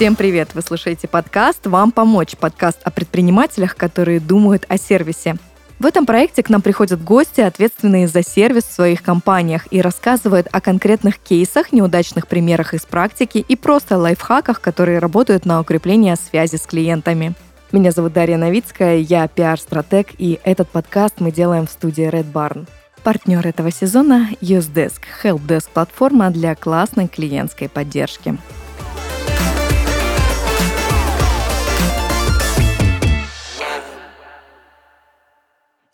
Всем привет! Вы слушаете подкаст «Вам помочь» подкаст о предпринимателях, которые думают о сервисе. В этом проекте к нам приходят гости, ответственные за сервис в своих компаниях, и рассказывают о конкретных кейсах, неудачных примерах из практики и просто лайфхаках, которые работают на укрепление связи с клиентами. Меня зовут Дарья Новицкая, я пиар-стратег, и этот подкаст мы делаем в студии Red Barn. Партнер этого сезона – UseDesk – helpdesk-платформа для классной клиентской поддержки.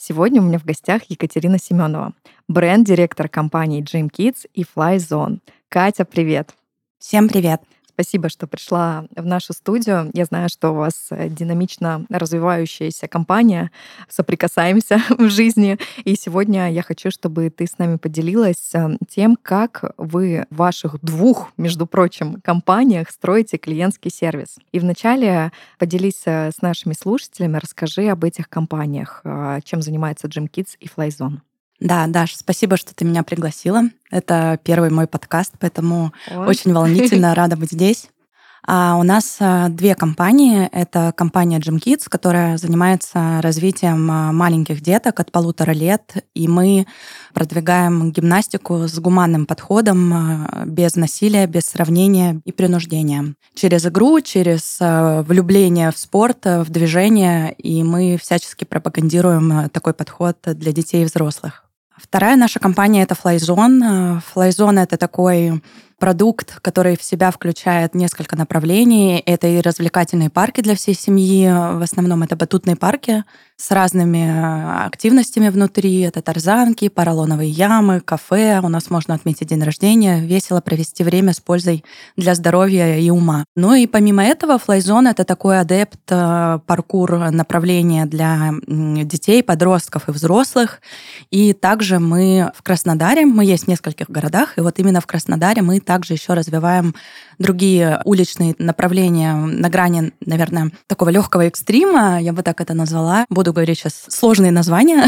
Сегодня у меня в гостях Екатерина Семенова, бренд-директор компании Dream Kids и Fly Zone. Катя, привет! Всем привет! Спасибо, что пришла в нашу студию. Я знаю, что у вас э, динамично развивающаяся компания. Соприкасаемся в жизни. И сегодня я хочу, чтобы ты с нами поделилась э, тем, как вы в ваших двух, между прочим, компаниях строите клиентский сервис. И вначале поделись э, с нашими слушателями, расскажи об этих компаниях, чем занимается Jim Kids и Flyzone. Да, Даш, спасибо, что ты меня пригласила. Это первый мой подкаст, поэтому Ой. очень волнительно, рада быть здесь. А у нас а, две компании. Это компания Gym Kids, которая занимается развитием а, маленьких деток от полутора лет, и мы продвигаем гимнастику с гуманным подходом, а, без насилия, без сравнения и принуждения. Через игру, через влюбление в спорт, в движение, и мы всячески пропагандируем такой подход для детей и взрослых. Вторая наша компания — это Flyzone. Flyzone — это такой продукт, который в себя включает несколько направлений. Это и развлекательные парки для всей семьи. В основном это батутные парки с разными э, активностями внутри. Это тарзанки, поролоновые ямы, кафе. У нас можно отметить день рождения, весело провести время с пользой для здоровья и ума. Ну и помимо этого, флайзон — это такой адепт э, паркур направления для детей, подростков и взрослых. И также мы в Краснодаре, мы есть в нескольких городах, и вот именно в Краснодаре мы также еще развиваем другие уличные направления на грани, наверное, такого легкого экстрима, я бы так это назвала. Буду говорить сейчас сложные названия.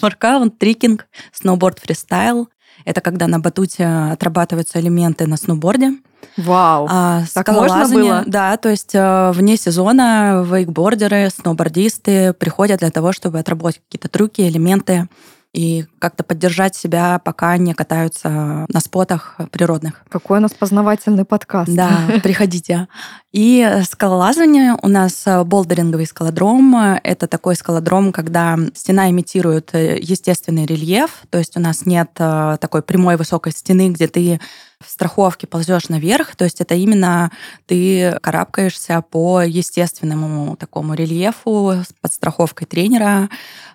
Воркаут, трикинг, сноуборд фристайл. Это когда на батуте отрабатываются элементы на сноуборде. Вау, а, так можно было? Да, то есть э, вне сезона вейкбордеры, сноубордисты приходят для того, чтобы отработать какие-то трюки, элементы и как-то поддержать себя, пока не катаются на спотах природных. Какой у нас познавательный подкаст. Да, приходите. И скалолазание у нас болдеринговый скалодром. Это такой скалодром, когда стена имитирует естественный рельеф, то есть у нас нет э, такой прямой высокой стены, где ты в страховке ползешь наверх, то есть это именно ты карабкаешься по естественному такому рельефу с подстраховкой тренера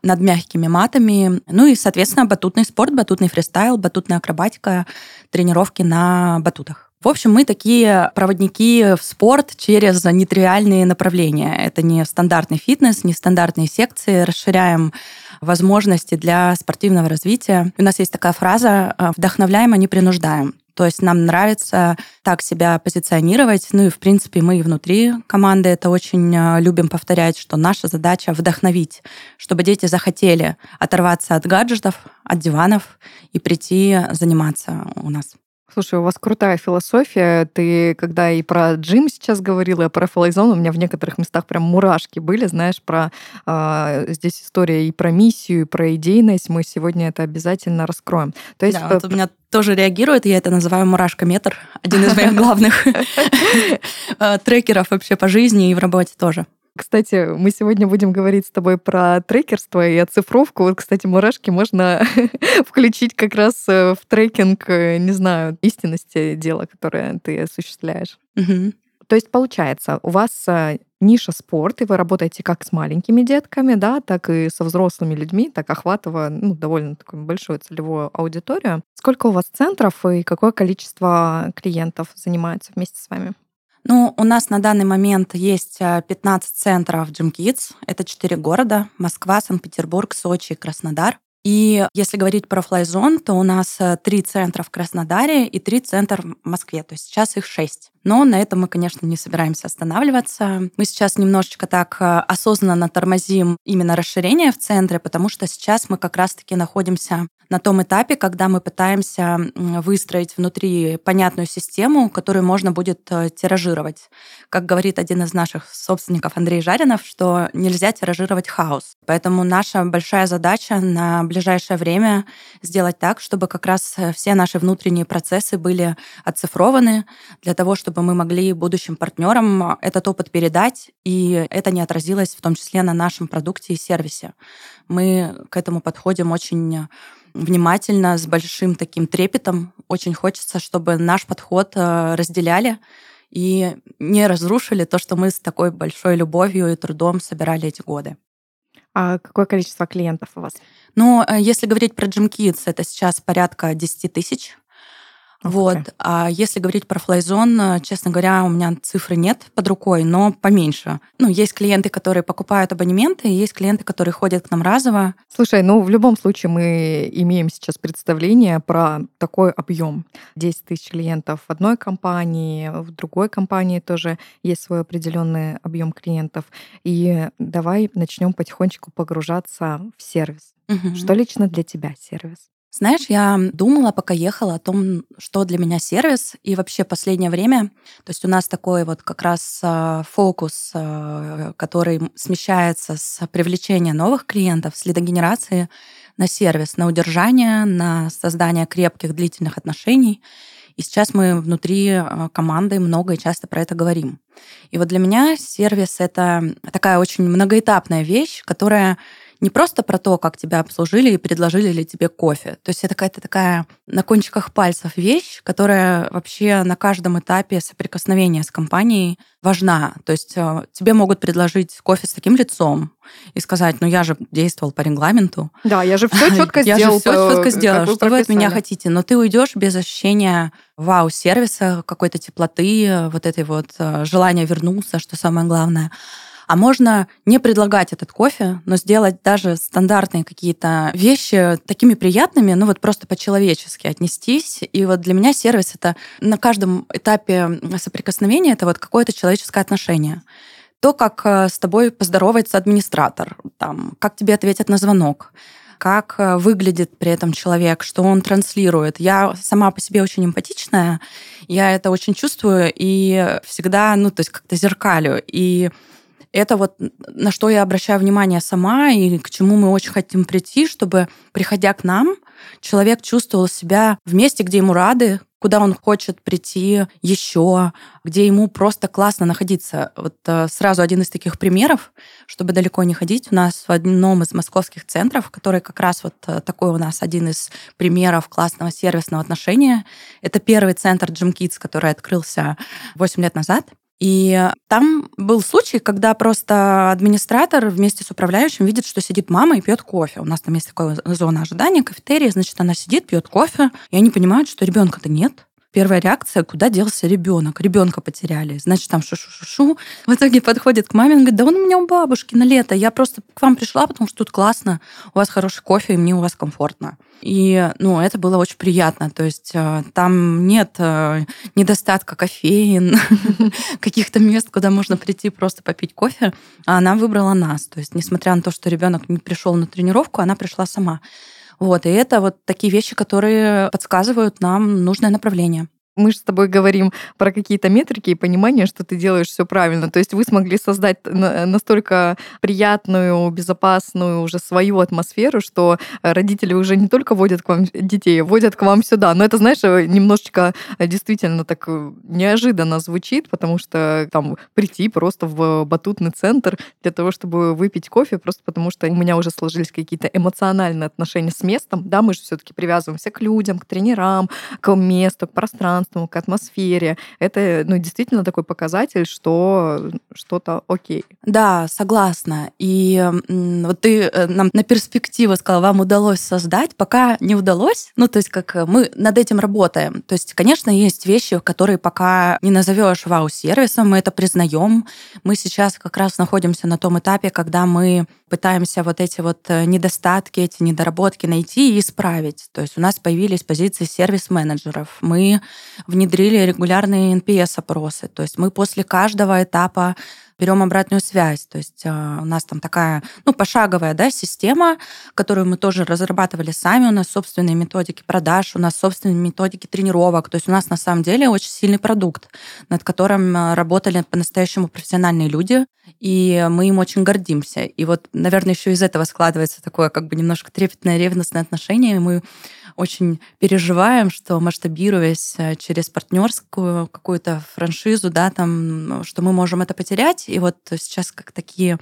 над мягкими матами. Ну и, соответственно, батутный спорт, батутный фристайл, батутная акробатика, тренировки на батутах. В общем, мы такие проводники в спорт через нетривиальные направления. Это не стандартный фитнес, не стандартные секции. Расширяем возможности для спортивного развития. У нас есть такая фраза «вдохновляем, а не принуждаем». То есть нам нравится так себя позиционировать. Ну и, в принципе, мы и внутри команды это очень а, любим повторять, что наша задача вдохновить, чтобы дети захотели оторваться от гаджетов, от диванов и прийти заниматься у нас. Слушай, у вас крутая философия. Ты, когда и про джим сейчас говорила, и про флайзон, у меня в некоторых местах прям мурашки были, знаешь, про э, здесь история и про миссию, и про идейность. Мы сегодня это обязательно раскроем. То есть, да, вот у меня тоже реагирует, я это называю мурашкометр, один из моих главных э, трекеров вообще по жизни и в работе тоже. Кстати, мы сегодня будем говорить с тобой про трекерство и оцифровку. Вот, кстати, мурашки можно включить как раз э, в трекинг, э, не знаю, истинности дела, которое ты осуществляешь. Угу. То есть, получается, у вас э, ниша спорт, и вы работаете как с маленькими детками, да, так и со взрослыми людьми, так охватывая ну, довольно такую большую целевую аудиторию. Сколько у вас центров и какое количество клиентов занимается вместе с вами? Ну, у нас на данный момент есть 15 э, центров Gym Kids. Это 4 города. Москва, Санкт-Петербург, Сочи Краснодар. И если говорить про флайзон, то у нас э, три центра в Краснодаре и три центра в Москве. То есть сейчас их шесть. Но на этом мы, конечно, не собираемся останавливаться. Мы сейчас немножечко так э, осознанно тормозим именно расширение в центре, потому что сейчас мы как раз-таки находимся на том этапе, когда мы пытаемся выстроить внутри понятную систему, которую можно будет э, тиражировать. Как говорит один из наших собственников Андрей Жаринов, что нельзя тиражировать хаос. Поэтому наша большая задача на ближайшее время сделать так, чтобы как раз э, все наши внутренние процессы были оцифрованы для того, чтобы чтобы мы могли будущим партнерам этот опыт передать, и это не отразилось в том числе на нашем продукте и сервисе. Мы к этому подходим очень внимательно, с большим таким трепетом. Очень хочется, чтобы наш подход э, разделяли и не разрушили то, что мы с такой большой любовью и трудом собирали эти годы. А какое количество клиентов у вас? Ну, э, если говорить про Gym Kids, это сейчас порядка 10 тысяч вот. А если говорить про флайзон, честно говоря, у меня цифры нет под рукой, но поменьше. Ну, есть клиенты, которые покупают абонементы, и есть клиенты, которые ходят к нам разово. Слушай, ну в любом случае мы имеем сейчас представление про такой объем. 10 тысяч клиентов в одной компании, в другой компании тоже есть свой определенный объем клиентов. И давай начнем потихонечку погружаться в сервис. Угу. Что лично для тебя сервис? Знаешь, я думала, пока ехала о том, что для меня сервис, и вообще последнее время, то есть у нас такой вот как раз а, фокус, а, который смещается с привлечения новых клиентов, с лидогенерации на сервис, на удержание, на создание крепких длительных отношений. И сейчас мы внутри а, команды много и часто про это говорим. И вот для меня сервис — это такая очень многоэтапная вещь, которая не просто про то, как тебя обслужили и предложили ли тебе кофе. То есть это какая-то такая на кончиках пальцев вещь, которая вообще на каждом этапе соприкосновения с компанией важна. То есть э, тебе могут предложить кофе с таким лицом и сказать, ну я же действовал по регламенту. Да, я же все четко сделал. Я же все четко сделал, что вы от меня хотите. Но ты уйдешь без ощущения вау-сервиса, какой-то теплоты, вот этой вот э, желания вернуться, что самое главное. А можно не предлагать этот кофе, но сделать даже стандартные какие-то вещи такими приятными, ну вот просто по-человечески отнестись. И вот для меня сервис — это на каждом этапе соприкосновения это вот какое-то человеческое отношение то, как э, с тобой поздоровается администратор, там, как тебе ответят на звонок, как э, выглядит при этом человек, что он транслирует. Я сама по себе очень эмпатичная, я это очень чувствую и всегда, ну, то есть как-то зеркалю. И это вот на что я обращаю внимание сама и к чему мы очень хотим прийти, чтобы, приходя к нам, человек чувствовал себя в месте, где ему рады, куда он хочет прийти еще, где ему просто классно находиться. Вот э, сразу один из таких примеров, чтобы далеко не ходить, у нас в одном из московских центров, который как раз вот э, такой у нас один из примеров классного сервисного отношения, это первый центр Gym Kids, который открылся 8 лет назад. И там был случай, когда просто администратор вместе с управляющим видит, что сидит мама и пьет кофе. У нас там есть такая зона ожидания, кафетерия, значит, она сидит, пьет кофе, и они понимают, что ребенка-то нет. Первая реакция, куда делся ребенок? Ребенка потеряли. Значит, там шу-шу-шу-шу. В итоге подходит к маме говорит, да он у меня у бабушки на лето. Я просто к вам пришла, потому что тут классно, у вас хороший кофе, и мне у вас комфортно. И, ну, это было очень приятно. То есть э, там нет э, недостатка кофеин, каких-то мест, куда можно прийти просто попить кофе. А она выбрала нас. То есть, несмотря на то, что ребенок не пришел на тренировку, она пришла сама. Вот, и это вот такие вещи, которые подсказывают нам нужное направление мы же с тобой говорим про какие-то метрики и понимание, что ты делаешь все правильно. То есть вы смогли создать настолько приятную, безопасную уже свою атмосферу, что родители уже не только водят к вам детей, водят к вам сюда. Но это, знаешь, немножечко действительно так э, неожиданно звучит, потому что там прийти просто в батутный центр для того, чтобы выпить кофе, просто потому что у меня уже сложились какие-то эмоциональные отношения с местом. Да, мы же все-таки привязываемся к людям, к тренерам, к месту, к пространству пространству, к атмосфере. Это ну, действительно такой показатель, что что-то окей. Да, согласна. И вот ты э, нам на перспективу сказала, вам удалось создать, пока не удалось. Ну, то есть как э, мы над этим работаем. То есть, конечно, есть вещи, которые пока не назовешь вау-сервисом, мы это признаем. Мы сейчас как раз находимся на том этапе, когда мы пытаемся вот эти вот э, недостатки, эти недоработки найти и исправить. То есть у нас появились позиции сервис-менеджеров. Мы внедрили регулярные NPS-опросы. То есть мы после каждого этапа берем обратную связь. То есть а, у нас там такая, ну, пошаговая, да, система, которую мы тоже разрабатывали сами. У нас собственные методики продаж, у нас собственные методики тренировок. То есть у нас на самом деле очень сильный продукт, над которым а, работали по-настоящему профессиональные люди, и мы им очень гордимся. И вот, наверное, еще из этого складывается такое как бы немножко трепетное ревностное отношение. И мы очень переживаем, что масштабируясь э, через партнерскую какую-то франшизу, да, там, что мы можем это потерять. И вот сейчас как такие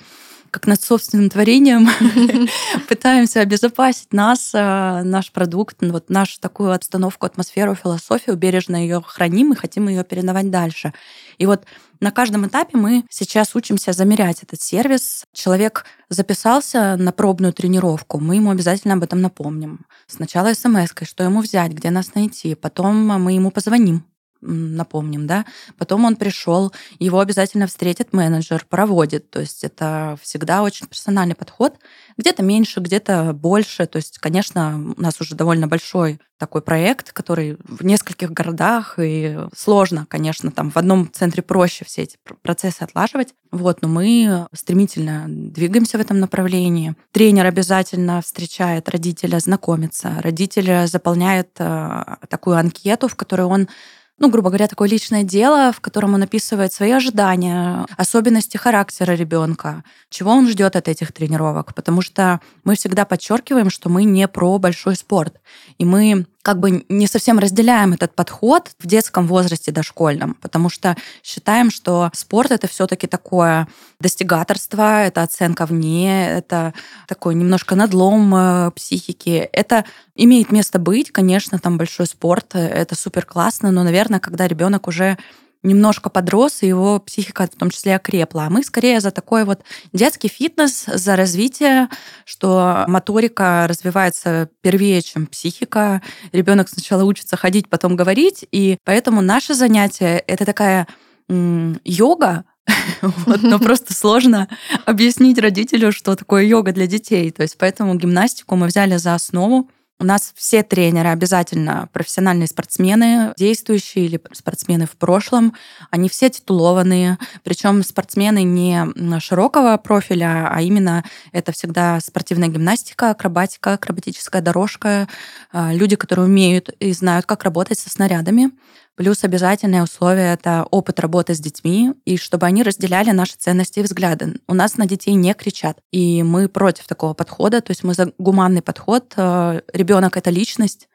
как над собственным творением пытаемся обезопасить нас, э, наш продукт, вот нашу такую обстановку, атмосферу, философию, бережно ее храним и хотим ее передавать дальше. И вот на каждом этапе мы сейчас учимся замерять этот сервис. Человек записался на пробную тренировку, мы ему обязательно об этом напомним. Сначала смс что ему взять, где нас найти. Потом мы ему позвоним, напомним, да. Потом он пришел, его обязательно встретит менеджер, проводит. То есть это всегда очень персональный подход. Где-то меньше, где-то больше. То есть, конечно, у нас уже довольно большой такой проект, который в нескольких городах, и сложно, конечно, там в одном центре проще все эти процессы отлаживать. Вот, но мы стремительно двигаемся в этом направлении. Тренер обязательно встречает родителя, знакомится. Родитель заполняет э, такую анкету, в которой он ну, грубо говоря, такое личное дело, в котором он описывает свои ожидания, особенности характера ребенка, чего он ждет от этих тренировок. Потому что мы всегда подчеркиваем, что мы не про большой спорт. И мы как бы не совсем разделяем этот подход в детском возрасте дошкольном, потому что считаем, что спорт это все-таки такое достигаторство, это оценка вне, это такой немножко надлом э, психики. Это имеет место быть, конечно, там большой спорт, это супер классно, но, наверное, когда ребенок уже немножко подрос, и его психика в том числе окрепла. А мы скорее за такой вот детский фитнес, за развитие, что моторика развивается первее, чем психика. Ребенок сначала учится ходить, потом говорить, и поэтому наше занятие — это такая йога, вот, но просто сложно объяснить родителю, что такое йога для детей. То есть поэтому гимнастику мы взяли за основу. У нас все тренеры обязательно профессиональные спортсмены, действующие или спортсмены в прошлом. Они все титулованные, причем спортсмены не широкого профиля, а именно это всегда спортивная гимнастика, акробатика, акробатическая дорожка, а, люди, которые умеют и знают, как работать со снарядами. Плюс обязательное условие — это опыт работы с детьми, и чтобы они разделяли наши ценности и взгляды. У нас на детей не кричат, и мы против такого подхода, то есть мы за гуманный подход. Э, Ребенок — это личность,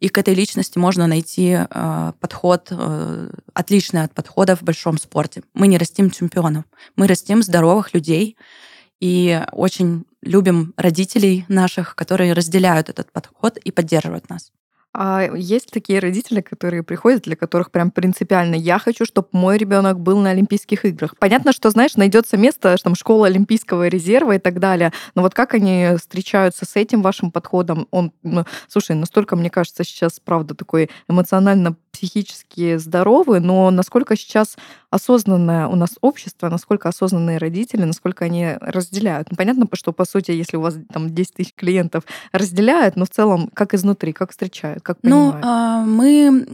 и к этой личности можно найти э, подход, э, отличный от подхода в большом спорте. Мы не растим чемпионов, мы растим здоровых людей, и очень любим родителей наших, которые разделяют этот подход и поддерживают нас. А есть такие родители, которые приходят, для которых прям принципиально я хочу, чтобы мой ребенок был на Олимпийских играх. Понятно, что, знаешь, найдется место, там школа Олимпийского резерва и так далее. Но вот как они встречаются с этим вашим подходом? Он, ну, слушай, настолько, мне кажется, сейчас, правда, такой эмоционально психически здоровый, но насколько сейчас осознанное у нас общество, насколько осознанные родители, насколько они разделяют. Ну, понятно, что, по сути, если у вас там 10 тысяч клиентов разделяют, но в целом как изнутри, как встречают, как ну, понимают? Ну, мы,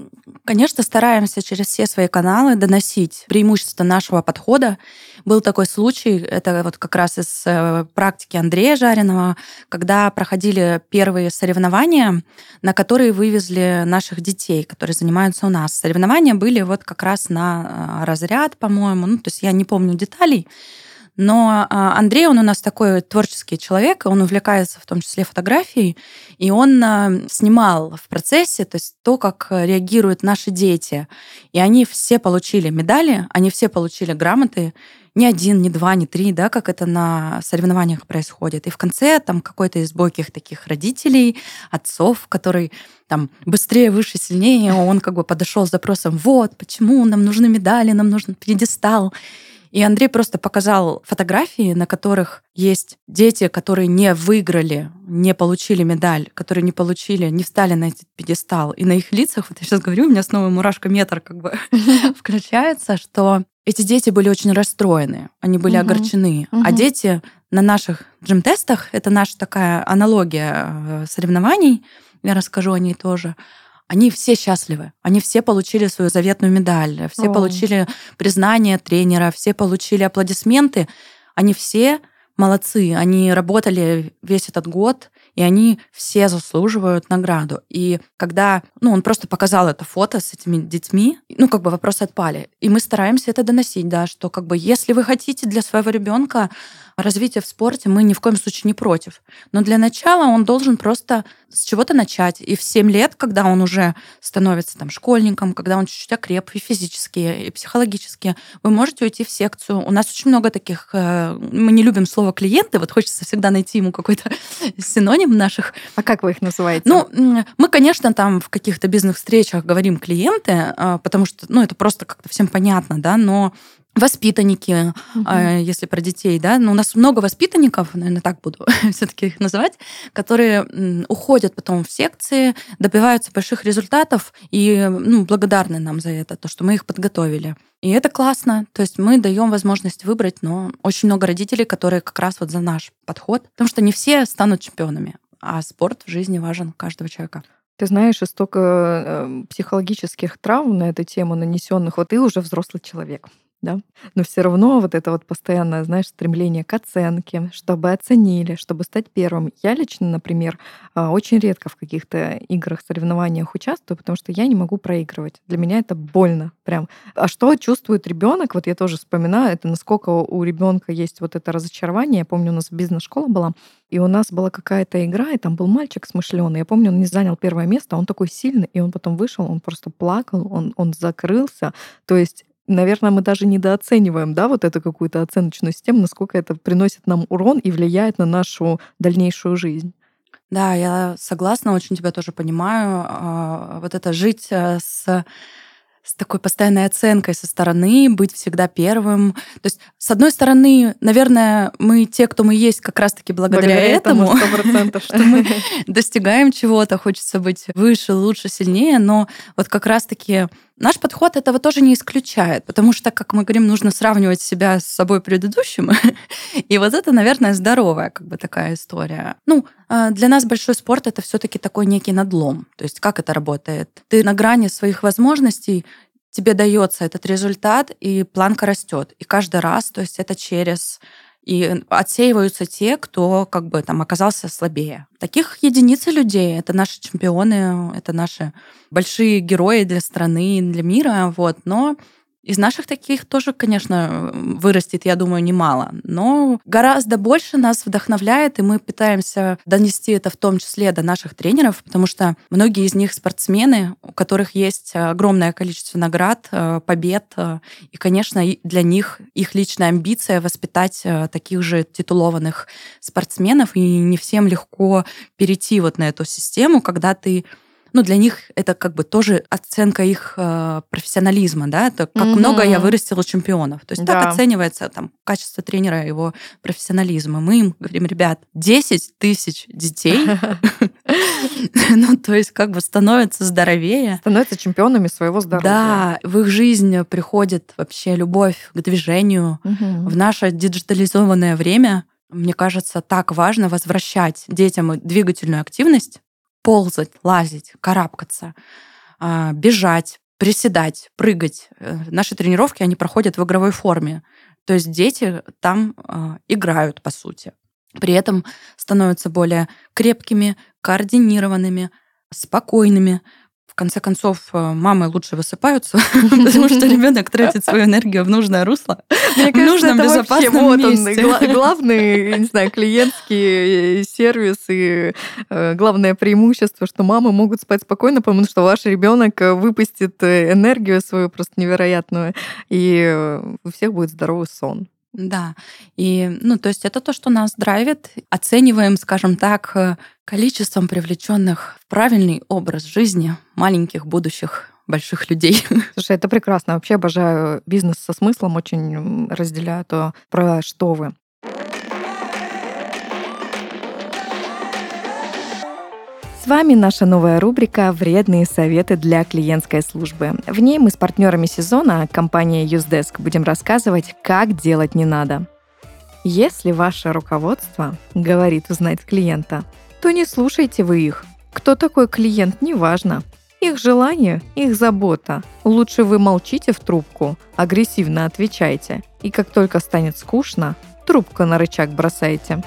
конечно, стараемся через все свои каналы доносить преимущества нашего подхода. Был такой случай, это вот как раз из э, практики Андрея Жареного, когда проходили первые соревнования, на которые вывезли наших детей, которые занимаются у нас. Соревнования были вот как раз на э, разряд, по-моему, ну, то есть я не помню деталей, Но а, Андрей, он у нас такой творческий человек, он увлекается в том числе фотографией, и он а, снимал в процессе, то есть то, как реагируют наши дети. И они все получили медали, они все получили грамоты, ни один, ни два, ни три, да, как это на соревнованиях происходит. И в конце там какой-то из бойких таких родителей, отцов, который там быстрее, выше, сильнее, он как бы подошел с запросом, вот, почему нам нужны медали, нам нужен пьедестал. И Андрей просто показал фотографии, на которых есть дети, которые не выиграли, не получили медаль, которые не получили, не встали на этот пьедестал. И на их лицах, вот я сейчас говорю, у меня снова мурашка метр как бы включается, что эти дети были очень расстроены, они были огорчены. А дети на наших джим-тестах, это наша такая аналогия э, соревнований, я расскажу о ней тоже, они все счастливы. Они все получили свою заветную медаль, все О. получили признание тренера, все получили аплодисменты. Они все молодцы. Они работали весь этот год, и они все заслуживают награду. И когда, ну, он просто показал это фото с этими детьми, ну, как бы вопросы отпали. И мы стараемся это доносить, да, что как бы если вы хотите для своего ребенка развития в спорте, мы ни в коем случае не против. Но для начала он должен просто с чего-то начать. И в 7 лет, когда он уже становится там школьником, когда он чуть-чуть окреп и физически, и психологически, вы можете уйти в секцию. У нас очень много таких, э, мы не любим слово клиенты, вот хочется всегда найти ему какой-то синоним наших. А как вы их называете? Ну, мы, конечно, там в каких-то бизнес-встречах говорим клиенты, а, потому что, ну, это просто как-то всем понятно, да, но воспитанники, угу. если про детей, да, но ну, у нас много воспитанников, наверное, так буду все-таки их называть, которые уходят потом в секции, добиваются больших результатов и ну, благодарны нам за это, то, что мы их подготовили. И это классно. То есть мы даем возможность выбрать, но очень много родителей, которые как раз вот за наш подход, потому что не все станут чемпионами а спорт в жизни важен каждого человека. Ты знаешь, столько э, психологических травм на эту тему нанесенных. Вот ты уже взрослый человек да, но все равно вот это вот постоянное, знаешь, стремление к оценке, чтобы оценили, чтобы стать первым. Я лично, например, а, очень редко в каких-то играх, соревнованиях участвую, потому что я не могу проигрывать. Для меня это больно прям. А что чувствует ребенок? Вот я тоже вспоминаю, это насколько у ребенка есть вот это разочарование. Я помню, у нас бизнес-школа была, и у нас была какая-то игра, и там был мальчик смышленый. Я помню, он не занял первое место, он такой сильный, и он потом вышел, он просто плакал, он, он закрылся. То есть наверное, мы даже недооцениваем, да, вот эту какую-то оценочную систему, насколько это приносит нам урон и влияет на нашу дальнейшую жизнь. Да, я согласна, очень тебя тоже понимаю. А, вот это жить э, с с такой постоянной оценкой со стороны, быть всегда первым. То есть, с одной стороны, наверное, мы те, кто мы есть, как раз-таки благодаря, благодаря этому, этому что мы достигаем чего-то, хочется быть выше, лучше, сильнее, но вот как раз-таки Наш подход этого тоже не исключает, потому что, как мы говорим, нужно сравнивать себя с собой предыдущим. И вот это, наверное, здоровая как бы такая история. Ну, а, для нас большой спорт — это все таки такой некий надлом. То есть как это работает? Ты на грани своих возможностей, тебе дается этот результат, и планка растет. И каждый раз, то есть это через и отсеиваются те, кто как бы там оказался слабее. Таких единицы людей. Это наши чемпионы, это наши большие герои для страны, для мира. Вот. Но из наших таких тоже, конечно, вырастет, я думаю, немало. Но гораздо больше нас вдохновляет, и мы пытаемся донести это в том числе до наших тренеров, потому что многие из них спортсмены, у которых есть огромное количество наград, э, побед. Э, и, конечно, для них их личная амбиция воспитать э, таких же титулованных спортсменов. И не всем легко перейти вот на эту систему, когда ты ну, для них это как бы тоже оценка их э, профессионализма, да, это как угу. много я вырастила чемпионов. То есть да. так оценивается там качество тренера, его профессионализма. Мы им говорим, ребят, 10 тысяч детей, ну, то есть как бы становятся здоровее. Становятся чемпионами своего здоровья. Да, в их жизнь приходит вообще любовь к движению. В наше диджитализованное время мне кажется, так важно возвращать детям двигательную активность, ползать, лазить, карабкаться, а, бежать, приседать, прыгать. Э, наши тренировки, они проходят в игровой форме. То есть дети там а, играют, по сути. При этом становятся более крепкими, координированными, спокойными. Конце концов, э, мамы лучше высыпаются, потому что ребенок тратит свою энергию в нужное русло, Мне в нужном безопасном месте. главный, не знаю, клиентский сервис и э, главное преимущество, что мамы могут спать спокойно, потому что ваш ребенок выпустит энергию свою просто невероятную, и у всех будет здоровый сон. Да, и, ну, то есть это то, что нас драйвит. Оцениваем, скажем так, э, количеством привлеченных в правильный образ жизни маленьких будущих больших людей. Слушай, это прекрасно. Вообще обожаю бизнес со смыслом, очень разделяю то, про что вы. Вами наша новая рубрика «Вредные советы для клиентской службы». В ней мы с партнерами сезона, компанией Usedesk, будем рассказывать, как делать не надо. Если ваше руководство говорит узнать клиента, то не слушайте вы их. Кто такой клиент, неважно. Их желание, их забота. Лучше вы молчите в трубку, агрессивно отвечайте. И как только станет скучно, трубку на рычаг бросайте.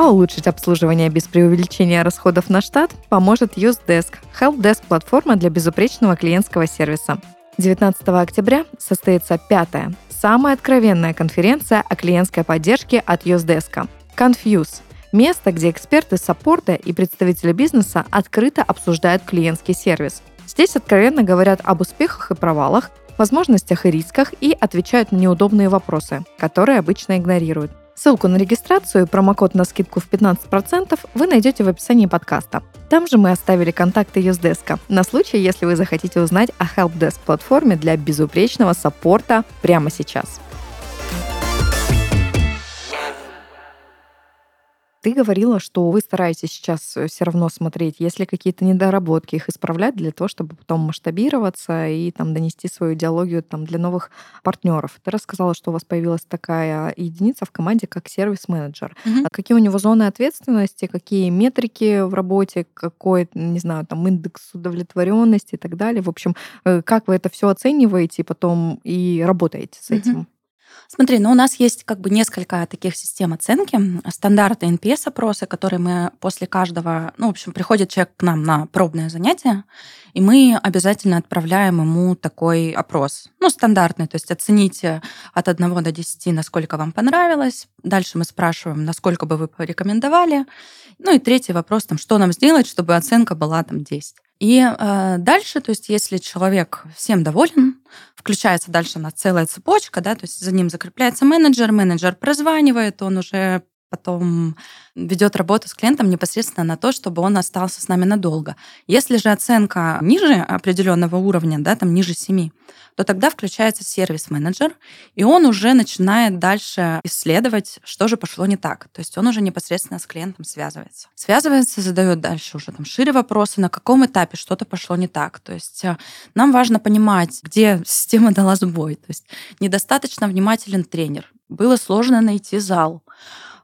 А улучшить обслуживание без преувеличения расходов на штат поможет UseDesk – helpdesk платформа для безупречного клиентского сервиса. 19 октября состоится пятая, самая откровенная конференция о клиентской поддержке от UseDesk – Confuse – место, где эксперты саппорта и представители бизнеса открыто обсуждают клиентский сервис. Здесь откровенно говорят об успехах и провалах, возможностях и рисках и отвечают на неудобные вопросы, которые обычно игнорируют. Ссылку на регистрацию и промокод на скидку в 15% вы найдете в описании подкаста. Там же мы оставили контакты Юздеска на случай, если вы захотите узнать о Helpdesk платформе для безупречного саппорта прямо сейчас. Ты говорила, что вы стараетесь сейчас э, все равно смотреть, если какие-то недоработки, их исправлять для того, чтобы потом масштабироваться и там донести свою идеологию там для новых партнеров. Ты рассказала, что у вас появилась такая единица в команде, как сервис-менеджер. Угу. А какие у него зоны ответственности, какие метрики в работе, какой, не знаю, там индекс удовлетворенности и так далее. В общем, э, как вы это все оцениваете и потом и работаете с этим? Смотри, ну у нас есть как бы несколько таких систем оценки. Стандарты NPS-опросы, которые мы после каждого... Ну, в общем, приходит человек к нам на пробное занятие, и мы обязательно отправляем ему такой опрос. Ну, стандартный, то есть оцените от 1 до 10, насколько вам понравилось. Дальше мы спрашиваем, насколько бы вы порекомендовали. Ну и третий вопрос, там, что нам сделать, чтобы оценка была там 10. И э, дальше, то есть если человек всем доволен, включается дальше на целая цепочка, да, то есть за ним закрепляется менеджер, менеджер прозванивает, он уже потом ведет работу с клиентом непосредственно на то, чтобы он остался с нами надолго. Если же оценка ниже определенного уровня, да, там ниже 7, то тогда включается сервис-менеджер, и он уже начинает дальше исследовать, что же пошло не так. То есть он уже непосредственно с клиентом связывается. Связывается, задает дальше уже там шире вопросы, на каком этапе что-то пошло не так. То есть э, нам важно понимать, где система дала сбой. То есть недостаточно внимателен тренер. Было сложно найти зал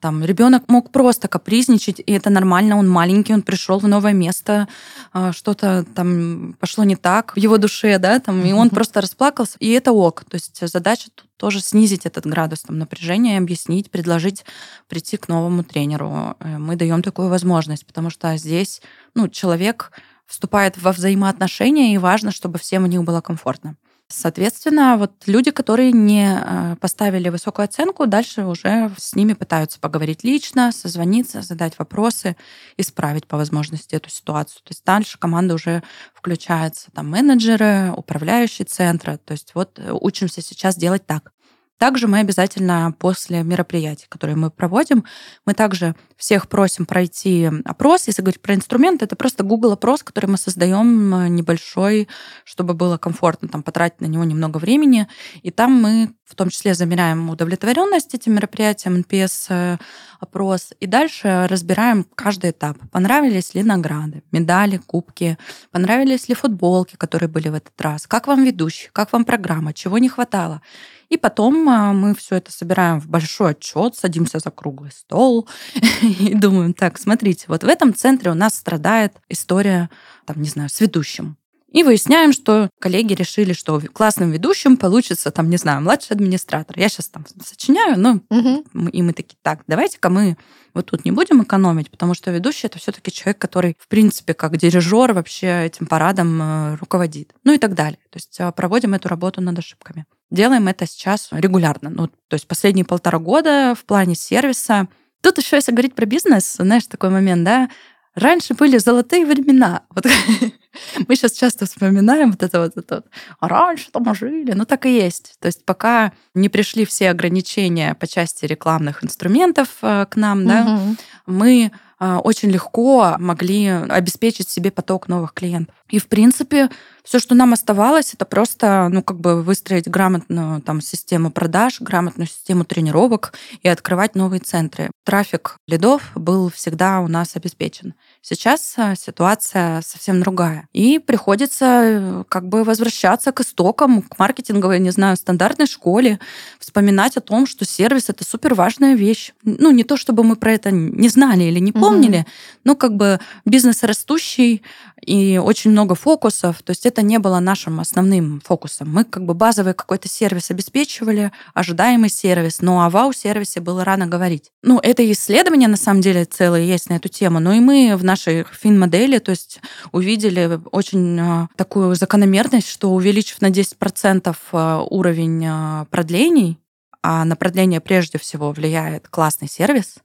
там ребенок мог просто капризничать, и это нормально, он маленький, он пришел в новое место, а, что-то там пошло не так в его душе, да, там, и он просто расплакался, и это ок. То есть задача тут тоже снизить этот градус там, напряжения, объяснить, предложить прийти к новому тренеру. Э, мы даем такую возможность, потому что здесь ну, человек вступает во взаимоотношения, и важно, чтобы всем у них было комфортно. Соответственно, вот люди, которые не э, поставили высокую оценку, дальше уже с ними пытаются поговорить лично, созвониться, задать вопросы, исправить по возможности эту ситуацию. То есть дальше команда уже включается, там менеджеры, управляющие центра. То есть вот э, учимся сейчас делать так. Также мы обязательно после мероприятий, которые мы проводим, мы также всех просим пройти опрос. Если говорить про инструмент, это просто Google опрос, который мы создаем э, небольшой, чтобы было комфортно там потратить на него немного времени. И там мы в том числе замеряем удовлетворенность этим мероприятием, NPS-опрос, э, и дальше разбираем каждый этап. Понравились ли награды, медали, кубки, понравились ли футболки, которые были в этот раз, как вам ведущий, как вам программа, чего не хватало. И потом а, мы все это собираем в большой отчет, садимся за круглый стол и думаем, так, смотрите, вот в этом центре у нас страдает история, там, не знаю, с ведущим. И выясняем, что коллеги решили, что классным ведущим получится, там, не знаю, младший администратор. Я сейчас там сочиняю, ну, угу. и мы такие, так, давайте-ка мы вот тут не будем экономить, потому что ведущий это все-таки человек, который, в принципе, как дирижер вообще этим парадом э, руководит. Ну и так далее. То есть э, проводим эту работу над ошибками. Делаем это сейчас регулярно. Ну, то есть последние полтора года в плане сервиса. Тут еще, если говорить про бизнес, знаешь, такой момент, да, Раньше были золотые времена. Вот мы сейчас часто вспоминаем вот это вот, это вот. А раньше там жили. Ну, так и есть. То есть пока не пришли все ограничения по части рекламных инструментов э, к нам, угу. да, мы очень легко могли обеспечить себе поток новых клиентов. И, в принципе, все, что нам оставалось, это просто, ну, как бы выстроить грамотную там систему продаж, грамотную систему тренировок и открывать новые центры. Трафик лидов был всегда у нас обеспечен. Сейчас а, ситуация совсем другая. И приходится э, как бы возвращаться к истокам, к маркетинговой, не знаю, стандартной школе, вспоминать о том, что сервис — это супер важная вещь. Ну, не то, чтобы мы про это не знали или не помнили, угу. но как бы бизнес растущий, и очень много фокусов. То есть это не было нашим основным фокусом. Мы как бы базовый какой-то сервис обеспечивали, ожидаемый сервис, но о вау-сервисе было рано говорить. Ну, это исследование, на самом деле, целое есть на эту тему, но и мы в нашей фин-модели, то есть увидели очень а, такую закономерность, что увеличив на 10% а, уровень а, продлений, а на продление прежде всего влияет классный сервис,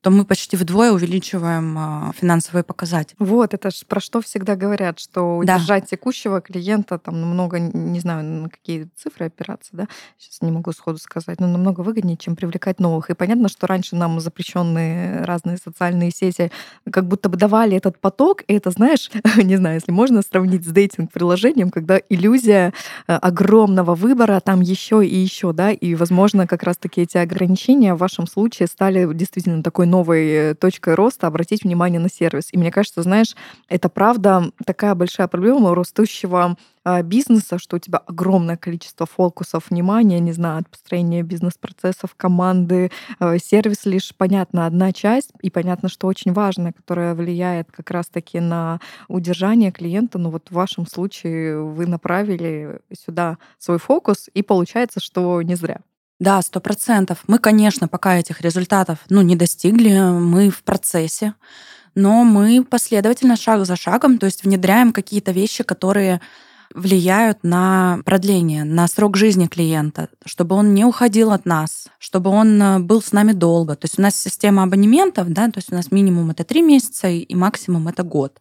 то мы почти вдвое увеличиваем а, финансовые показатели. Вот, это же про что всегда говорят, что удержать да. текущего клиента там намного, не знаю, на какие цифры опираться, да, сейчас не могу сходу сказать, но намного выгоднее, чем привлекать новых. И понятно, что раньше нам запрещенные разные социальные сети как будто бы давали этот поток, и это, знаешь, не знаю, если можно сравнить с дейтинг-приложением, когда иллюзия э, огромного выбора, там еще и еще, да, и, возможно, как раз-таки эти ограничения в вашем случае стали действительно такой новой э, точкой роста обратить внимание на сервис. И мне кажется, знаешь, это правда такая большая проблема растущего а, бизнеса, что у тебя огромное количество фокусов внимания, не знаю, от построения бизнес-процессов, команды, э, сервис лишь, понятно, одна часть, и понятно, что очень важная, которая влияет как раз-таки на удержание клиента, но вот в вашем случае вы направили сюда свой фокус, и получается, что не зря. Да, сто процентов. Мы, конечно, пока этих результатов ну, не достигли, мы в процессе, но мы последовательно, шаг за шагом, то есть внедряем какие-то вещи, которые влияют на продление, на срок жизни клиента, чтобы он не уходил от нас, чтобы он э, был с нами долго. То есть у нас система абонементов, да, то есть у нас минимум это три месяца и максимум это год.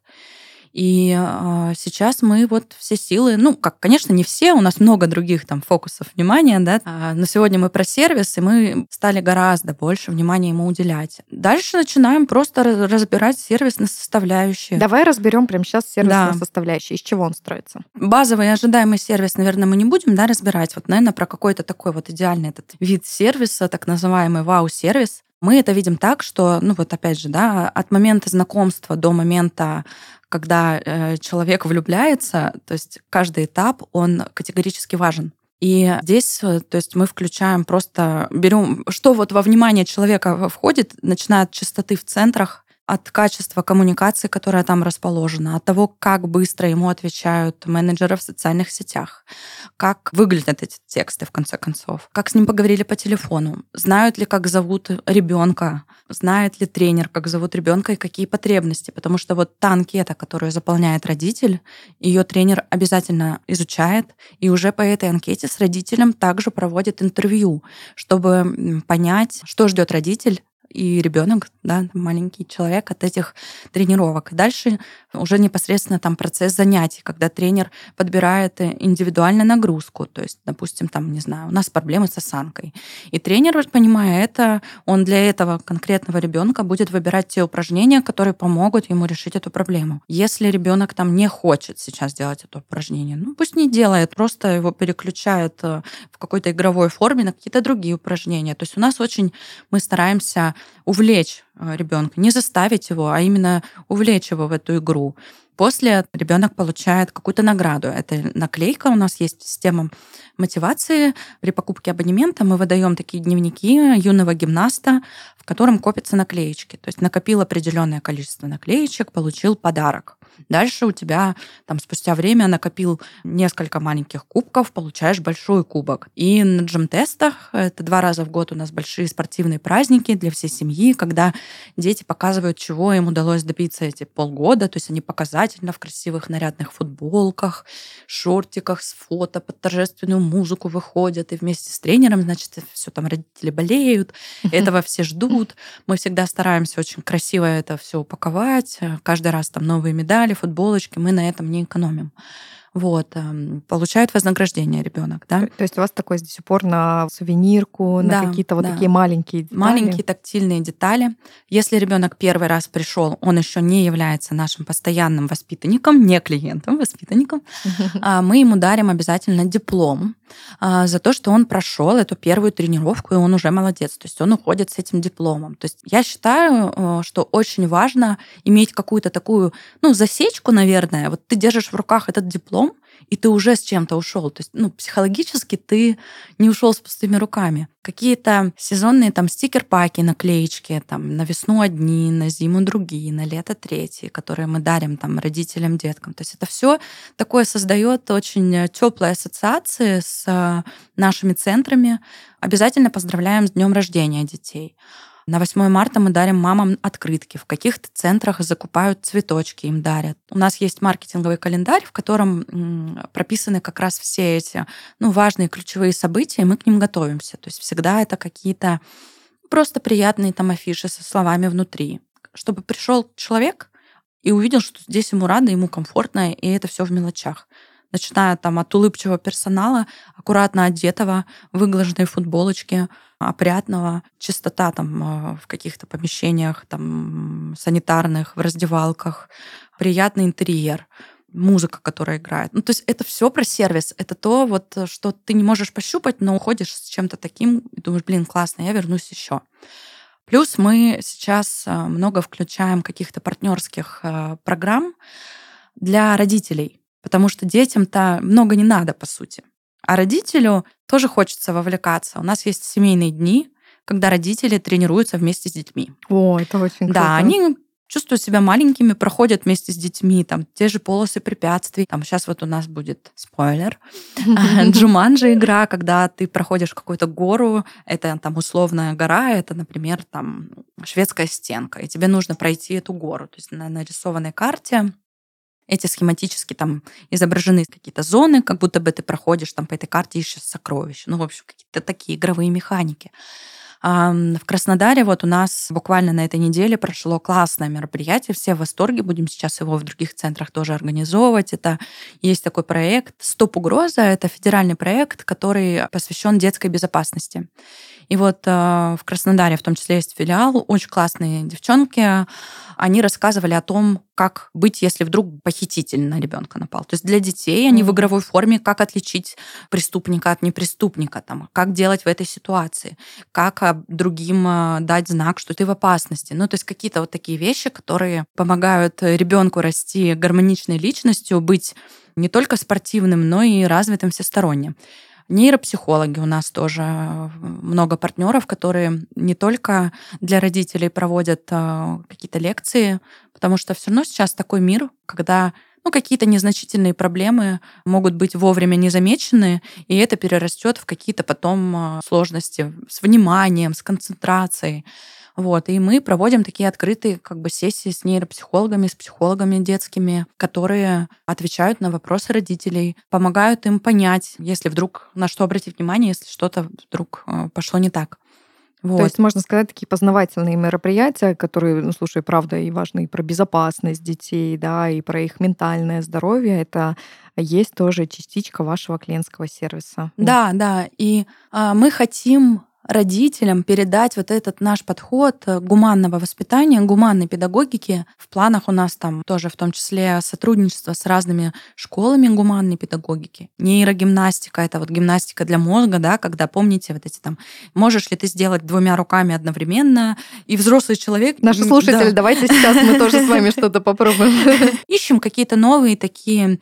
И э, сейчас мы вот все силы, ну, как, конечно, не все, у нас много других там фокусов внимания, да, а, но сегодня мы про сервис, и мы стали гораздо больше внимания ему уделять. Дальше начинаем просто разбирать сервис на составляющие. Давай разберем прямо сейчас сервис да. на составляющие. Из чего он строится? Базовый ожидаемый сервис, наверное, мы не будем, да, разбирать. Вот, наверное, про какой-то такой вот идеальный этот вид сервиса, так называемый вау-сервис. Мы это видим так, что, ну вот опять же, да, от момента знакомства до момента когда э, человек влюбляется, то есть каждый этап, он категорически важен. И здесь, э, то есть мы включаем просто, берем, что вот во внимание человека входит, начиная от чистоты в центрах, от качества коммуникации, которая там расположена, от того, как быстро ему отвечают менеджеры в социальных сетях, как выглядят эти тексты, в конце концов, как с ним поговорили по телефону, знают ли, как зовут ребенка, знает ли тренер, как зовут ребенка и какие потребности, потому что вот та анкета, которую заполняет родитель, ее тренер обязательно изучает, и уже по этой анкете с родителем также проводит интервью, чтобы понять, что ждет родитель и ребенок, да, маленький человек от этих тренировок. Дальше уже непосредственно там процесс занятий, когда тренер подбирает индивидуальную нагрузку. То есть, допустим, там, не знаю, у нас проблемы с осанкой. И тренер, понимая это, он для этого конкретного ребенка будет выбирать те упражнения, которые помогут ему решить эту проблему. Если ребенок там не хочет сейчас делать это упражнение, ну пусть не делает, просто его переключают э, в какой-то игровой форме на какие-то другие упражнения. То есть у нас очень мы стараемся увлечь э, ребенка, не заставить его, а именно увлечь его в эту игру. После ребенок получает какую-то награду. Это наклейка. У нас есть система мотивации. При покупке абонемента мы выдаем такие дневники юного гимнаста, в котором копятся наклеечки. То есть накопил определенное количество наклеечек, получил подарок. Дальше у тебя там спустя время накопил несколько маленьких кубков, получаешь большой кубок. И на джем-тестах, это два раза в год у нас большие спортивные праздники для всей семьи, когда дети показывают, чего им удалось добиться эти полгода. То есть они показательно в красивых нарядных футболках, шортиках с фото под торжественную музыку выходят. И вместе с тренером, значит, все там родители болеют, этого все ждут. Мы всегда стараемся очень красиво это все упаковать. Каждый раз там новые медали, футболочки, мы на этом не экономим вот, эм, получает вознаграждение ребенок, да. То есть у вас такой здесь упор на сувенирку, на да, какие-то вот да. такие маленькие детали. Маленькие тактильные детали. Если ребенок первый раз пришел, он еще не является нашим постоянным воспитанником, не клиентом, воспитанником, а мы ему дарим обязательно диплом за то, что он прошел эту первую тренировку, и он уже молодец. То есть он уходит с этим дипломом. То есть я считаю, э, что очень важно иметь какую-то такую, ну, засечку, наверное. Вот ты держишь в руках этот диплом, и ты уже с чем-то ушел. То есть, ну, психологически ты не ушел с пустыми руками. Какие-то сезонные там стикер-паки, наклеечки, там на весну одни, на зиму другие, на лето третьи, которые мы дарим там родителям, деткам. То есть это все такое создает очень теплые ассоциации с э, нашими центрами. Обязательно поздравляем с днем рождения детей. На 8 марта мы дарим мамам открытки. В каких-то центрах закупают цветочки, им дарят. У нас есть маркетинговый календарь, в котором прописаны как раз все эти ну, важные ключевые события, и мы к ним готовимся. То есть всегда это какие-то просто приятные там афиши со словами внутри. Чтобы пришел человек и увидел, что здесь ему рада, ему комфортно, и это все в мелочах начиная там от улыбчивого персонала, аккуратно одетого, выглаженной футболочки, опрятного, чистота там э, в каких-то помещениях там санитарных, в раздевалках, приятный интерьер музыка, которая играет. Ну, то есть это все про сервис. Это то, вот, что ты не можешь пощупать, но уходишь с чем-то таким и думаешь, блин, классно, я вернусь еще. Плюс мы сейчас э, много включаем каких-то партнерских э, программ для родителей. Потому что детям-то много не надо, по сути. А родителю тоже хочется вовлекаться. У нас есть семейные дни, когда родители тренируются вместе с детьми. О, это очень круто. Да, они чувствуют себя маленькими, проходят вместе с детьми, там, те же полосы препятствий. Там сейчас вот у нас будет спойлер. Джуманджи игра, когда ты проходишь какую-то гору, это там условная гора, это, например, там шведская стенка, и тебе нужно пройти эту гору. То есть на нарисованной карте эти схематически там изображены какие-то зоны, как будто бы ты проходишь там по этой карте ищешь сокровища. Ну, в общем, какие-то такие игровые механики. В Краснодаре вот у нас буквально на этой неделе прошло классное мероприятие, все в восторге, будем сейчас его в других центрах тоже организовывать. Это есть такой проект «Стоп угроза», это федеральный проект, который посвящен детской безопасности. И вот э, в Краснодаре в том числе есть филиал, очень классные девчонки, они рассказывали о том, как быть, если вдруг похититель на ребенка напал. То есть для детей они mm-hmm. в игровой форме, как отличить преступника от непреступника, там, как делать в этой ситуации, как а, другим а, дать знак, что ты в опасности. Ну, то есть какие-то вот такие вещи, которые помогают ребенку расти гармоничной личностью, быть не только спортивным, но и развитым всесторонне. Нейропсихологи у нас тоже э, много партнеров, которые не только для родителей проводят э, какие-то лекции, потому что все равно сейчас такой мир, когда ну, какие-то незначительные проблемы могут быть вовремя незамечены, и это перерастет в какие-то потом э, сложности с вниманием, с концентрацией. Вот, и мы проводим такие открытые как бы сессии с нейропсихологами, с психологами детскими, которые отвечают на вопросы родителей, помогают им понять, если вдруг на что обратить внимание, если что-то вдруг э, пошло не так. Вот. То есть можно сказать такие познавательные мероприятия, которые, ну, слушай, правда, и важны и про безопасность детей, да, и про их ментальное здоровье. Это есть тоже частичка вашего клиентского сервиса. Да, да. И а, мы хотим родителям передать вот этот наш подход гуманного воспитания, гуманной педагогики. В планах у нас там тоже в том числе сотрудничество с разными школами гуманной педагогики. Нейрогимнастика — это вот гимнастика для мозга, да, когда, помните, вот эти там, можешь ли ты сделать двумя руками одновременно, и взрослый человек... Наши слушатели, да. давайте сейчас мы тоже с вами что-то попробуем. Ищем какие-то новые такие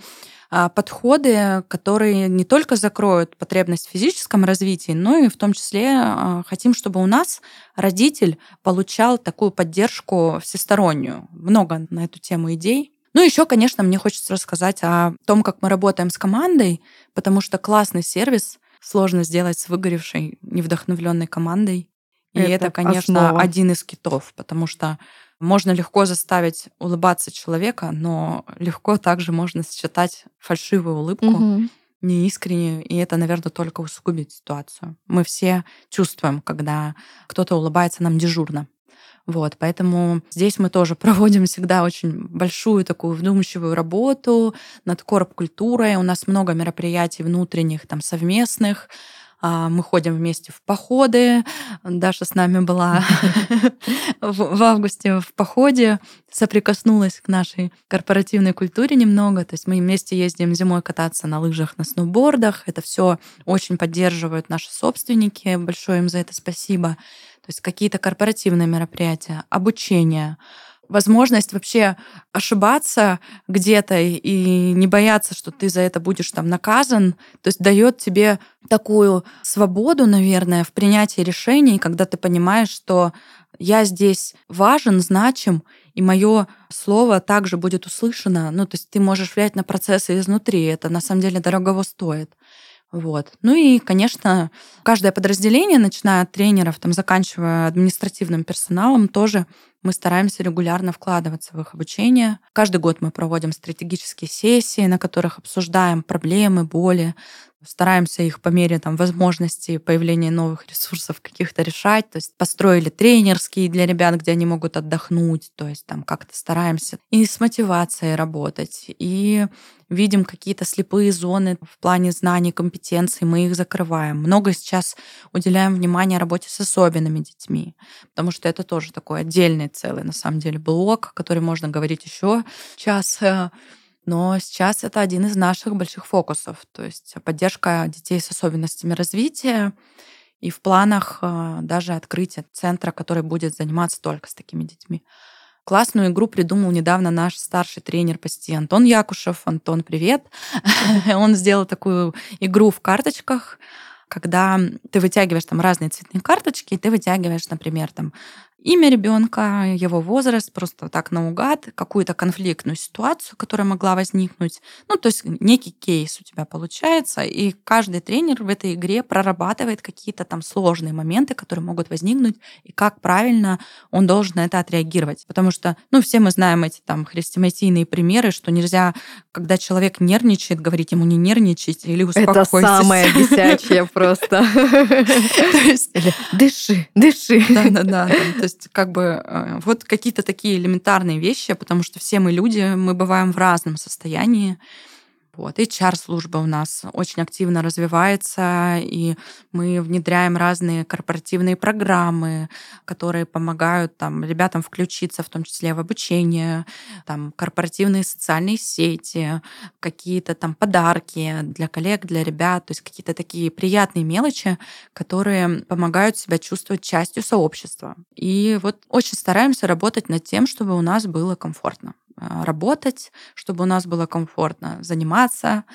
подходы, которые не только закроют потребность в физическом развитии, но и в том числе а, хотим, чтобы у нас родитель получал такую поддержку всестороннюю. Много на эту тему идей. Ну, еще, конечно, мне хочется рассказать о том, как мы работаем с командой, потому что классный сервис сложно сделать с выгоревшей, невдохновленной командой. И это, это конечно, основа. один из китов, потому что можно легко заставить улыбаться человека, но легко также можно считать фальшивую улыбку, угу. неискреннюю, и это, наверное, только усугубит ситуацию. Мы все чувствуем, когда кто-то улыбается нам дежурно. Вот, поэтому здесь мы тоже проводим всегда очень большую такую вдумчивую работу над корп-культурой. У нас много мероприятий внутренних, там, совместных, мы ходим вместе в походы. Даша с нами была в августе в походе, соприкоснулась к нашей корпоративной культуре немного. То есть мы вместе ездим зимой кататься на лыжах, на сноубордах. Это все очень поддерживают наши собственники. Большое им за это спасибо. То есть какие-то корпоративные мероприятия, обучение, возможность вообще ошибаться где-то и не бояться, что ты за это будешь там наказан, то есть дает тебе такую свободу, наверное, в принятии решений, когда ты понимаешь, что я здесь важен, значим, и мое слово также будет услышано. Ну, то есть ты можешь влиять на процессы изнутри. Это на самом деле дорогого стоит. Вот. Ну и, конечно, каждое подразделение, начиная от тренеров, там, заканчивая административным персоналом, тоже мы стараемся регулярно вкладываться в их обучение. Каждый год мы проводим стратегические сессии, на которых обсуждаем проблемы, боли, стараемся их по мере там, возможности появления новых ресурсов каких-то решать. То есть построили тренерские для ребят, где они могут отдохнуть. То есть там как-то стараемся и с мотивацией работать, и видим какие-то слепые зоны в плане знаний, компетенций, мы их закрываем. Много сейчас уделяем внимание работе с особенными детьми, потому что это тоже такой отдельный целый, на самом деле, блок, который можно говорить еще час но сейчас это один из наших больших фокусов, то есть поддержка детей с особенностями развития и в планах э, даже открытие центра, который будет заниматься только с такими детьми. Классную игру придумал недавно наш старший тренер по сети Антон Якушев. Антон, привет. Он сделал такую игру в карточках, когда ты вытягиваешь там разные цветные карточки, и ты вытягиваешь, например, там имя ребенка, его возраст, просто так наугад, какую-то конфликтную ситуацию, которая могла возникнуть. Ну, то есть некий кейс у тебя получается, и каждый тренер в этой игре прорабатывает какие-то там сложные моменты, которые могут возникнуть, и как правильно он должен на это отреагировать. Потому что, ну, все мы знаем эти там хрестоматийные примеры, что нельзя, когда человек нервничает, говорить ему не нервничать или успокойтесь. Это самое бесячее просто. Дыши, дыши. Да-да-да. Есть как бы э, вот какие-то такие элементарные вещи, потому что все мы люди, мы бываем в разном состоянии. Вот. HR-служба у нас очень активно развивается, и мы внедряем разные корпоративные программы, которые помогают там, ребятам включиться, в том числе в обучение, там, корпоративные социальные сети, какие-то там подарки для коллег, для ребят, то есть какие-то такие приятные мелочи, которые помогают себя чувствовать частью сообщества. И вот очень стараемся работать над тем, чтобы у нас было комфортно. А, работать, чтобы у нас было комфортно заниматься,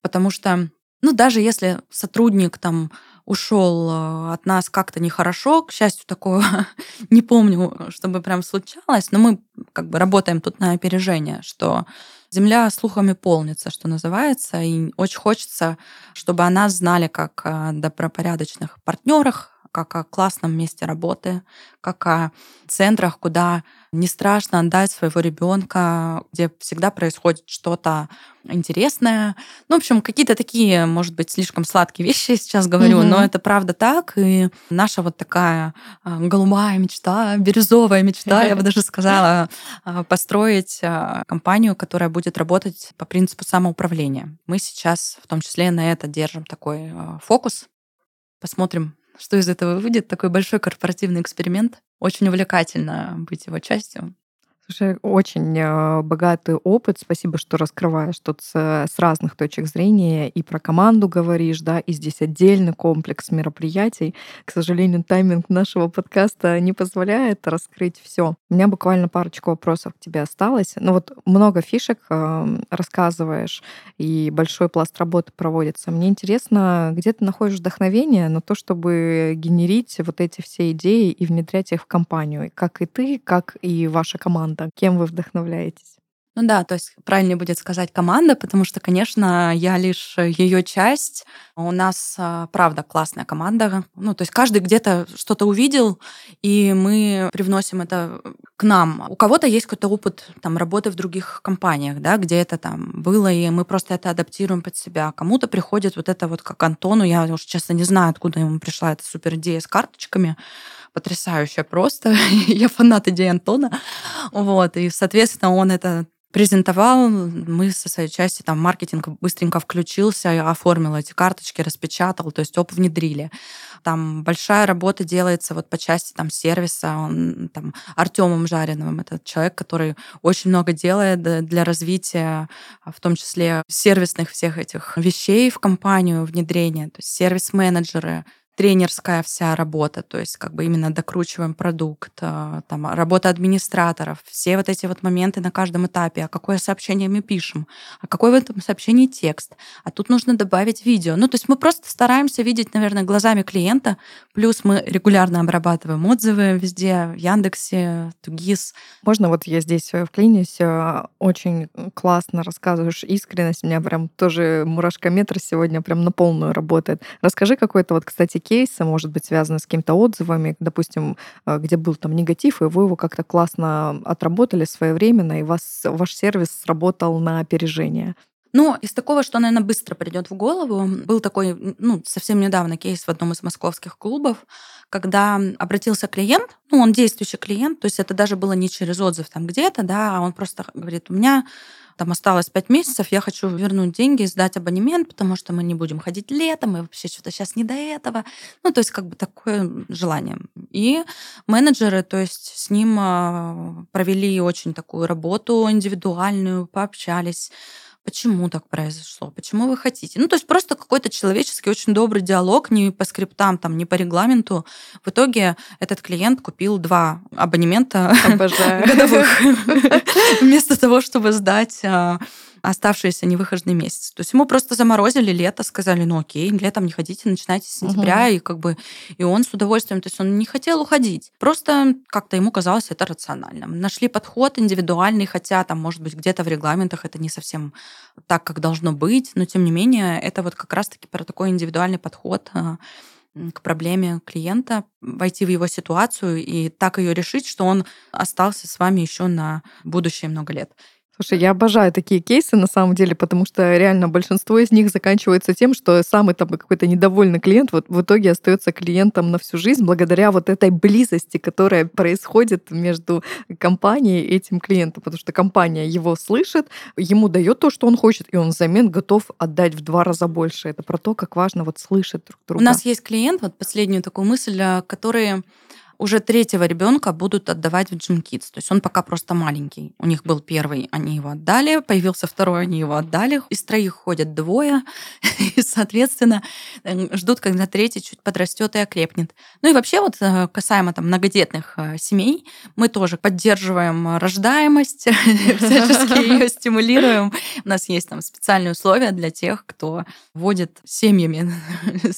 потому что, ну, даже если сотрудник там ушел а, от нас как-то нехорошо, к счастью, такого не помню, чтобы прям случалось, но мы как бы работаем тут на опережение, что земля слухами полнится, что называется, и очень хочется, чтобы о нас знали как о добропорядочных партнерах, как о классном месте работы, как о центрах, куда не страшно отдать своего ребенка, где всегда происходит что-то интересное. Ну, в общем, какие-то такие, может быть, слишком сладкие вещи я сейчас говорю, mm-hmm. но это правда так. И наша вот такая а, голубая мечта, бирюзовая мечта, я бы даже сказала, а, построить а, компанию, которая будет работать по принципу самоуправления. Мы сейчас в том числе на это держим такой фокус. Посмотрим, что из этого выйдет. Такой большой корпоративный эксперимент. Очень увлекательно быть его частью. Слушай, очень э, богатый опыт. Спасибо, что раскрываешь тут с, с разных точек зрения. И про команду говоришь, да, и здесь отдельный комплекс мероприятий. К сожалению, тайминг нашего подкаста не позволяет раскрыть все. У меня буквально парочку вопросов к тебе осталось. Ну вот много фишек э, рассказываешь, и большой пласт работы проводится. Мне интересно, где ты находишь вдохновение на то, чтобы генерить вот эти все идеи и внедрять их в компанию, как и ты, как и ваша команда? Кем вы вдохновляетесь? Ну да, то есть правильнее будет сказать команда, потому что, конечно, я лишь ее часть. У нас, а, правда, классная команда. Ну, то есть каждый где-то что-то увидел, и мы привносим это к нам. У кого-то есть какой-то опыт там, работы в других компаниях, да, где это там было, и мы просто это адаптируем под себя. Кому-то приходит вот это вот как Антону, я уж честно не знаю, откуда ему пришла эта супер идея с карточками, потрясающая просто. Я фанат идеи Антона. Вот, и, соответственно, он это презентовал, мы со своей части там маркетинг быстренько включился, оформил эти карточки, распечатал, то есть оп, внедрили. Там большая работа делается вот по части там сервиса, он там Артемом Жариновым, это человек, который очень много делает для развития, в том числе сервисных всех этих вещей в компанию, внедрения, то есть сервис-менеджеры, тренерская вся работа, то есть как бы именно докручиваем продукт, а, там, работа администраторов, все вот эти вот моменты на каждом этапе, а какое сообщение мы пишем, а какой в этом сообщении текст, а тут нужно добавить видео. Ну, то есть мы просто стараемся видеть, наверное, глазами клиента, плюс мы регулярно обрабатываем отзывы везде, в Яндексе, Тугис. Можно вот я здесь вклинюсь, э, очень классно рассказываешь, искренность, у меня прям тоже мурашкометр сегодня прям на полную работает. Расскажи какой-то вот, кстати, кейсы, может быть, связаны с какими-то отзывами, допустим, э, где был там негатив, и вы его как-то классно отработали своевременно, и вас, ваш сервис сработал на опережение. Ну, из такого, что, наверное, быстро придет в голову, был такой, ну, совсем недавно кейс в одном из московских клубов, когда обратился клиент, ну, он действующий клиент, то есть это даже было не через отзыв там где-то, да, а он просто говорит, у меня там осталось 5 месяцев, я хочу вернуть деньги, сдать абонемент, потому что мы не будем ходить летом, и вообще что-то сейчас не до этого. Ну, то есть как бы такое желание. И менеджеры, то есть с ним а, провели очень такую работу индивидуальную, пообщались, почему так произошло, почему вы хотите. Ну, то есть просто какой-то человеческий, очень добрый диалог, не по скриптам, там, не по регламенту. В итоге этот клиент купил два абонемента годовых вместо того, чтобы сдать а, оставшиеся невыхоженный месяц. То есть ему просто заморозили лето, сказали, ну окей, летом не ходите, начинайте с сентября, угу. и как бы и он с удовольствием, то есть он не хотел уходить. Просто как-то ему казалось это рациональным. Нашли подход индивидуальный, хотя там, может быть, где-то в регламентах это не совсем так, как должно быть, но тем не менее это вот как раз-таки про такой индивидуальный подход а, к проблеме клиента, войти в его ситуацию и так ее решить, что он остался с вами еще на будущее много лет. Слушай, я обожаю такие кейсы на самом деле, потому что реально большинство из них заканчивается тем, что самый там какой-то недовольный клиент вот в итоге остается клиентом на всю жизнь благодаря вот этой близости, которая происходит между компанией и этим клиентом, потому что компания его слышит, ему дает то, что он хочет, и он взамен готов отдать в два раза больше. Это про то, как важно вот слышать друг друга. У нас есть клиент, вот последнюю такую мысль, а, который уже третьего ребенка будут отдавать в Gym Kids. То есть он пока просто маленький. У них был первый, они его отдали, появился второй, они его отдали. Из троих ходят двое, и, соответственно, э, ждут, когда третий чуть подрастет и окрепнет. Ну и вообще вот э, касаемо там многодетных э, семей, мы тоже поддерживаем рождаемость, всячески ее стимулируем. У нас есть там специальные условия для тех, кто водит семьями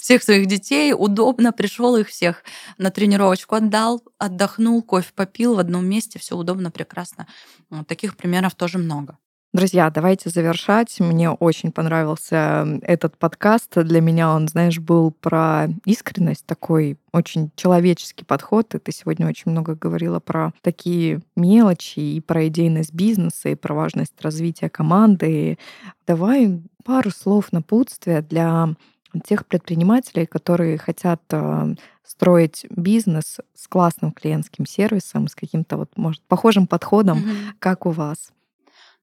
всех своих детей, удобно пришел их всех на тренировочку отдал, отдохнул, кофе попил в одном месте, все удобно, прекрасно. Вот таких примеров тоже много. Друзья, давайте завершать. Мне очень понравился этот подкаст. Для меня он, знаешь, был про искренность, такой очень человеческий подход. И ты сегодня очень много говорила про такие мелочи и про идейность бизнеса, и про важность развития команды. Давай пару слов напутствия для тех предпринимателей, которые хотят э, строить бизнес с классным клиентским сервисом, с каким-то вот, может, похожим подходом, mm-hmm. как у вас?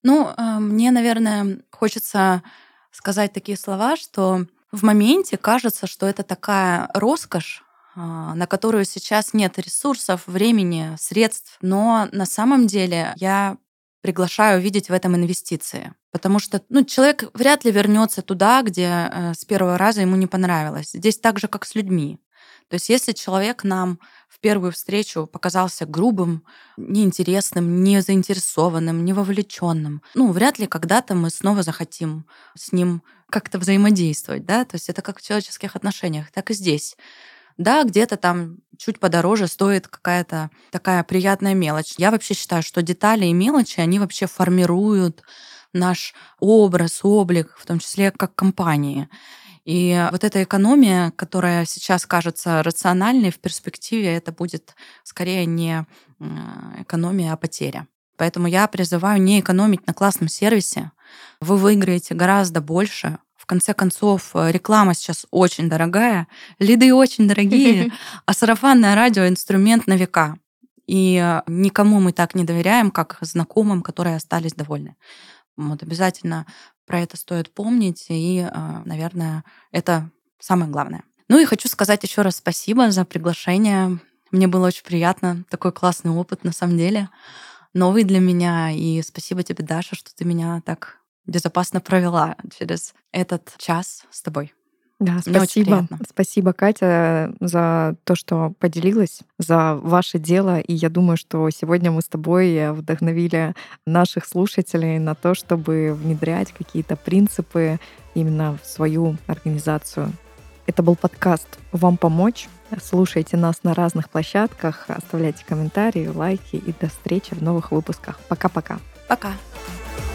Ну, э, мне, наверное, хочется сказать такие слова, что в моменте кажется, что это такая роскошь а, на которую сейчас нет ресурсов, времени, средств, но на самом деле я приглашаю видеть в этом инвестиции. Потому что ну, человек вряд ли вернется туда, где э, с первого раза ему не понравилось. Здесь так же, как с людьми. То есть если человек нам в первую встречу показался грубым, неинтересным, не заинтересованным, не вовлеченным, ну, вряд ли когда-то мы снова захотим с ним как-то взаимодействовать, да, то есть это как в человеческих отношениях, так и здесь. Да, где-то там чуть подороже стоит какая-то такая приятная мелочь. Я вообще считаю, что детали и мелочи, они вообще формируют наш образ, облик, в том числе как компании. И вот эта экономия, которая сейчас кажется рациональной, в перспективе это будет скорее не экономия, а потеря. Поэтому я призываю не экономить на классном сервисе. Вы выиграете гораздо больше. В конце концов, реклама сейчас очень дорогая, лиды очень дорогие, а сарафанное радио — инструмент на века. И никому мы так не доверяем, как знакомым, которые остались довольны. Вот обязательно про это стоит помнить, и, а, наверное, это самое главное. Ну и хочу сказать еще раз спасибо за приглашение. Мне было очень приятно, такой классный опыт на самом деле, новый для меня. И спасибо тебе, Даша, что ты меня так безопасно провела через этот час с тобой. Да, спасибо. Спасибо, Катя, за то, что поделилась, за ваше дело. И я думаю, что сегодня мы с тобой вдохновили наших слушателей на то, чтобы внедрять какие-то принципы именно в свою организацию. Это был подкаст «Вам помочь». Слушайте нас на разных площадках, оставляйте комментарии, лайки и до встречи в новых выпусках. Пока-пока. Пока. -пока. Пока.